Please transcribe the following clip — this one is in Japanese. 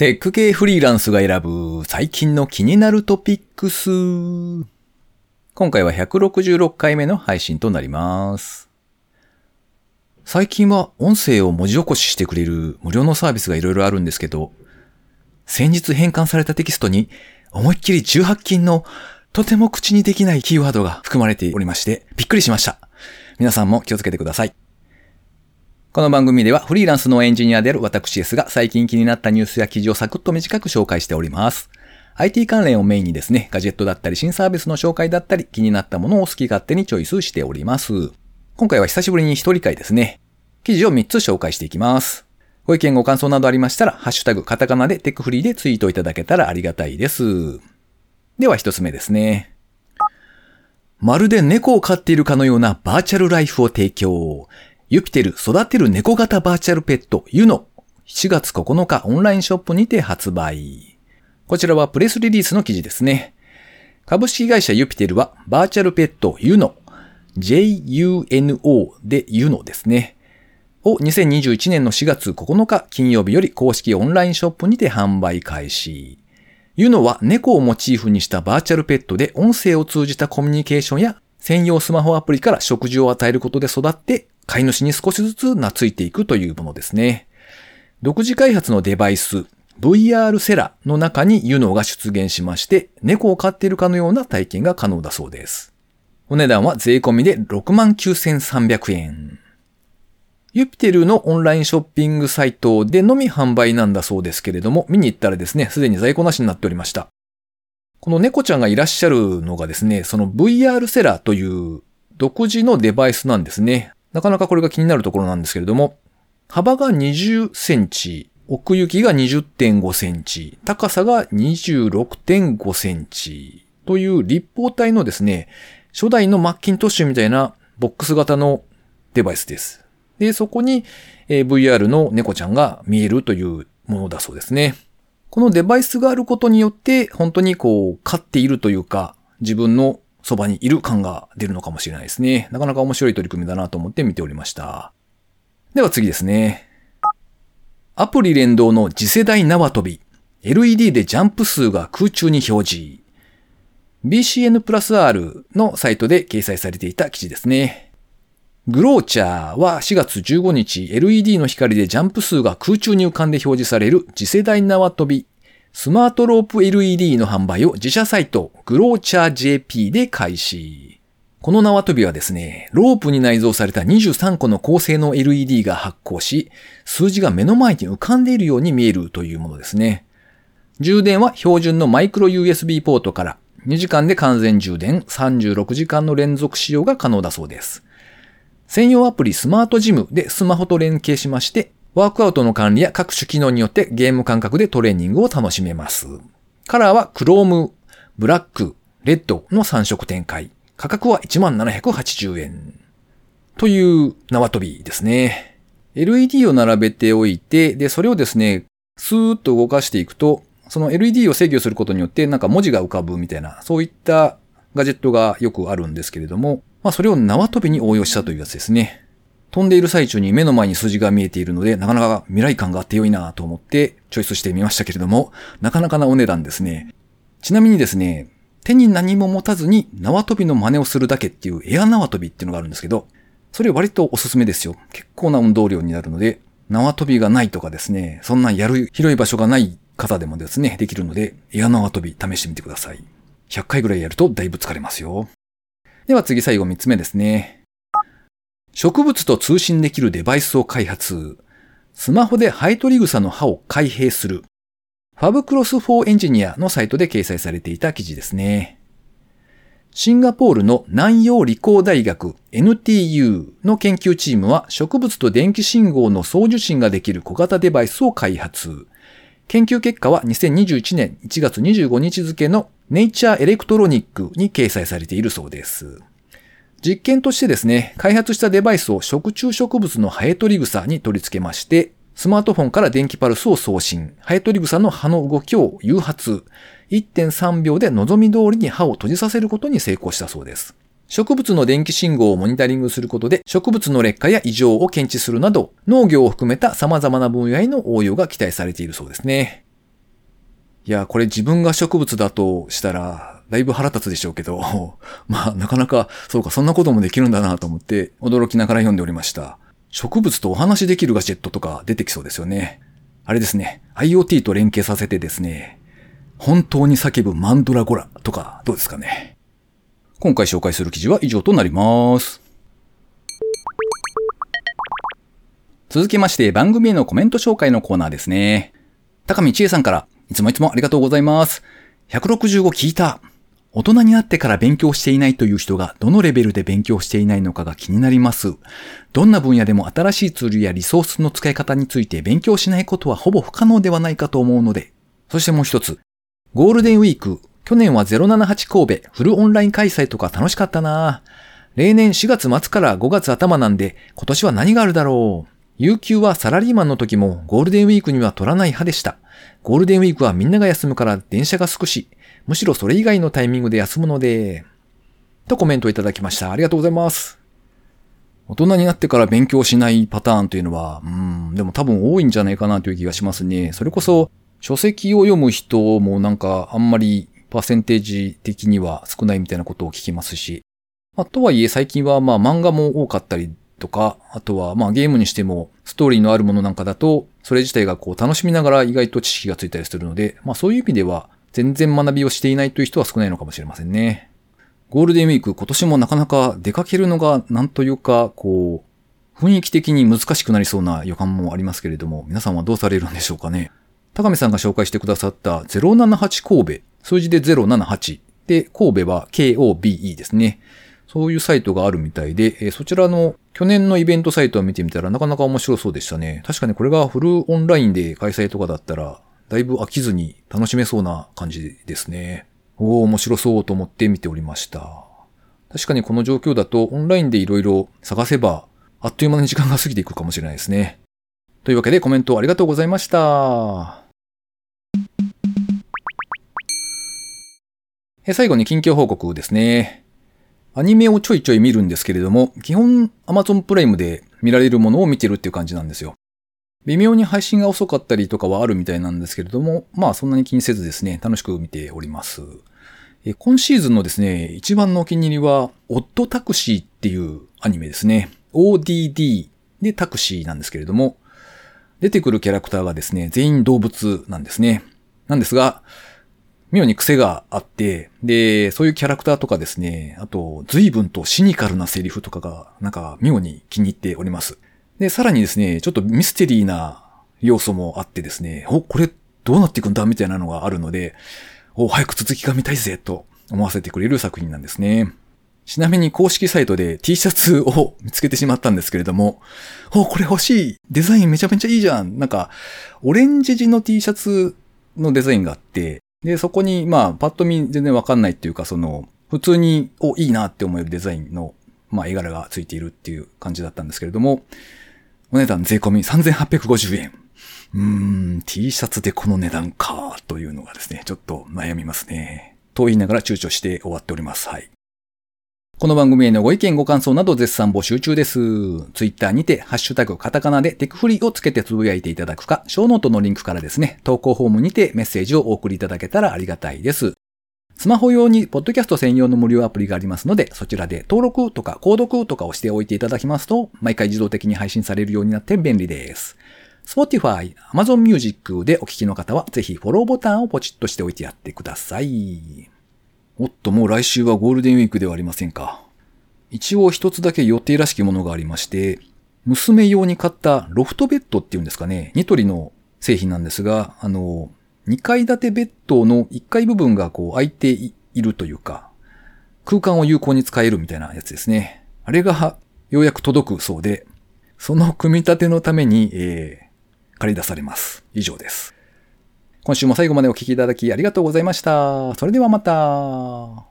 テック系フリーランスが選ぶ最近の気になるトピックス。今回は166回目の配信となります。最近は音声を文字起こししてくれる無料のサービスがいろいろあるんですけど、先日変換されたテキストに思いっきり18禁のとても口にできないキーワードが含まれておりましてびっくりしました。皆さんも気をつけてください。この番組ではフリーランスのエンジニアである私ですが最近気になったニュースや記事をサクッと短く紹介しております。IT 関連をメインにですね、ガジェットだったり新サービスの紹介だったり気になったものを好き勝手にチョイスしております。今回は久しぶりに一人会ですね。記事を3つ紹介していきます。ご意見ご感想などありましたら、ハッシュタグカタカナでテックフリーでツイートいただけたらありがたいです。では一つ目ですね。まるで猫を飼っているかのようなバーチャルライフを提供。ユピテル育てる猫型バーチャルペットユノ。7月9日オンラインショップにて発売。こちらはプレスリリースの記事ですね。株式会社ユピテルはバーチャルペットユノ。JUNO でユノですね。を2021年の4月9日金曜日より公式オンラインショップにて販売開始。ユノは猫をモチーフにしたバーチャルペットで音声を通じたコミュニケーションや専用スマホアプリから食事を与えることで育って飼い主に少しずつ懐いていくというものですね。独自開発のデバイス VR セラの中にユノが出現しまして猫を飼っているかのような体験が可能だそうです。お値段は税込みで69,300円。ユピテルのオンラインショッピングサイトでのみ販売なんだそうですけれども、見に行ったらですね、すでに在庫なしになっておりました。この猫ちゃんがいらっしゃるのがですね、その VR セラーという独自のデバイスなんですね。なかなかこれが気になるところなんですけれども、幅が20センチ、奥行きが20.5センチ、高さが26.5センチという立方体のですね、初代のマッキントッシュみたいなボックス型のデバイスです。で、そこに、VR の猫ちゃんが見えるというものだそうですね。このデバイスがあることによって、本当にこう、飼っているというか、自分のそばにいる感が出るのかもしれないですね。なかなか面白い取り組みだなと思って見ておりました。では次ですね。アプリ連動の次世代縄跳び。LED でジャンプ数が空中に表示。BCN プラス R のサイトで掲載されていた記事ですね。グローチャーは4月15日 LED の光でジャンプ数が空中に浮かんで表示される次世代縄跳びスマートロープ LED の販売を自社サイトグローチャー JP で開始。この縄跳びはですね、ロープに内蔵された23個の高性能 LED が発光し、数字が目の前に浮かんでいるように見えるというものですね。充電は標準のマイクロ USB ポートから2時間で完全充電36時間の連続使用が可能だそうです。専用アプリスマートジムでスマホと連携しまして、ワークアウトの管理や各種機能によってゲーム感覚でトレーニングを楽しめます。カラーはクローム、ブラック、レッドの3色展開。価格は1780円。という縄跳びですね。LED を並べておいて、で、それをですね、スーッと動かしていくと、その LED を制御することによってなんか文字が浮かぶみたいな、そういったガジェットがよくあるんですけれども、まあそれを縄跳びに応用したというやつですね。飛んでいる最中に目の前に数字が見えているので、なかなか未来感があって良いなと思ってチョイスしてみましたけれども、なかなかなお値段ですね。ちなみにですね、手に何も持たずに縄跳びの真似をするだけっていうエア縄跳びっていうのがあるんですけど、それ割とおすすめですよ。結構な運動量になるので、縄跳びがないとかですね、そんなやる広い場所がない方でもですね、できるので、エア縄跳び試してみてください。100回ぐらいやるとだいぶ疲れますよ。では次最後3つ目ですね。植物と通信できるデバイスを開発。スマホでハエトリグサの歯を開閉する。ファブクロス4エンジニアのサイトで掲載されていた記事ですね。シンガポールの南洋理工大学 NTU の研究チームは植物と電気信号の送受信ができる小型デバイスを開発。研究結果は2021年1月25日付の Nature Electronic に掲載されているそうです。実験としてですね、開発したデバイスを食虫植物のハエトリグサに取り付けまして、スマートフォンから電気パルスを送信、ハエトリグサの葉の動きを誘発、1.3秒で望み通りに歯を閉じさせることに成功したそうです。植物の電気信号をモニタリングすることで植物の劣化や異常を検知するなど農業を含めた様々な分野への応用が期待されているそうですね。いや、これ自分が植物だとしたら、だいぶ腹立つでしょうけど、まあ、なかなか、そうか、そんなこともできるんだなと思って、驚きながら読んでおりました。植物とお話しできるガジェットとか出てきそうですよね。あれですね、IoT と連携させてですね、本当に叫ぶマンドラゴラとかどうですかね。今回紹介する記事は以上となります。続きまして番組へのコメント紹介のコーナーですね。高見千恵さんからいつもいつもありがとうございます。165聞いた。大人になってから勉強していないという人がどのレベルで勉強していないのかが気になります。どんな分野でも新しいツールやリソースの使い方について勉強しないことはほぼ不可能ではないかと思うので。そしてもう一つ。ゴールデンウィーク、去年は078神戸フルオンライン開催とか楽しかったな例年4月末から5月頭なんで今年は何があるだろう。有給はサラリーマンの時もゴールデンウィークには取らない派でした。ゴールデンウィークはみんなが休むから電車が少し、むしろそれ以外のタイミングで休むので、とコメントいただきました。ありがとうございます。大人になってから勉強しないパターンというのは、うん、でも多分多いんじゃないかなという気がしますね。それこそ、書籍を読む人もなんかあんまりパーセンテージ的には少ないみたいなことを聞きますし、まあ、とはいえ最近はまあ漫画も多かったりとか、あとはまあゲームにしてもストーリーのあるものなんかだと、それ自体がこう楽しみながら意外と知識がついたりするので、まあそういう意味では全然学びをしていないという人は少ないのかもしれませんね。ゴールデンウィーク今年もなかなか出かけるのがなんというか、こう、雰囲気的に難しくなりそうな予感もありますけれども、皆さんはどうされるんでしょうかね。高見さんが紹介してくださった078神戸、数字で078で、神戸は KOBE ですね。そういうサイトがあるみたいで、えそちらの去年のイベントサイトを見てみたらなかなか面白そうでしたね。確かにこれがフルオンラインで開催とかだったら、だいぶ飽きずに楽しめそうな感じですね。おー、面白そうと思って見ておりました。確かにこの状況だとオンラインで色々探せば、あっという間に時間が過ぎていくかもしれないですね。というわけでコメントありがとうございました。え最後に近況報告ですね。アニメをちょいちょい見るんですけれども、基本 Amazon プライムで見られるものを見てるっていう感じなんですよ。微妙に配信が遅かったりとかはあるみたいなんですけれども、まあそんなに気にせずですね、楽しく見ております。今シーズンのですね、一番のお気に入りは、オッドタクシーっていうアニメですね。ODD でタクシーなんですけれども、出てくるキャラクターがですね、全員動物なんですね。なんですが、妙に癖があって、で、そういうキャラクターとかですね、あと、随分とシニカルなセリフとかが、なんか妙に気に入っております。で、さらにですね、ちょっとミステリーな要素もあってですね、お、これどうなっていくんだ？みたいなのがあるので、お、早く続きが見たいぜと思わせてくれる作品なんですね。ちなみに公式サイトで T シャツを見つけてしまったんですけれども、お、これ欲しい！デザインめちゃめちゃいいじゃん！なんか、オレンジ地の T シャツのデザインがあって、で、そこに、まあ、パッと見全然わかんないっていうか、その、普通に、お、いいなって思えるデザインの、まあ、絵柄がついているっていう感じだったんですけれども、お値段税込み3850円。うーん、T シャツでこの値段か、というのがですね、ちょっと悩みますね。と言いながら躊躇して終わっております。はい。この番組へのご意見ご感想など絶賛募集中です。ツイッターにて、ハッシュタグカタカナでテクフリをつけてつぶやいていただくか、ショーノートのリンクからですね、投稿フォームにてメッセージをお送りいただけたらありがたいです。スマホ用にポッドキャスト専用の無料アプリがありますので、そちらで登録とか購読とかをしておいていただきますと、毎回自動的に配信されるようになって便利です。Spotify、Amazon Music でお聞きの方は、ぜひフォローボタンをポチッとしておいてやってください。おっと、もう来週はゴールデンウィークではありませんか。一応一つだけ予定らしきものがありまして、娘用に買ったロフトベッドっていうんですかね、ニトリの製品なんですが、あの、2階建てベッドの1階部分がこう空いているというか、空間を有効に使えるみたいなやつですね。あれがようやく届くそうで、その組み立てのために、えー、借り出されます。以上です。今週も最後までお聴きいただきありがとうございました。それではまた。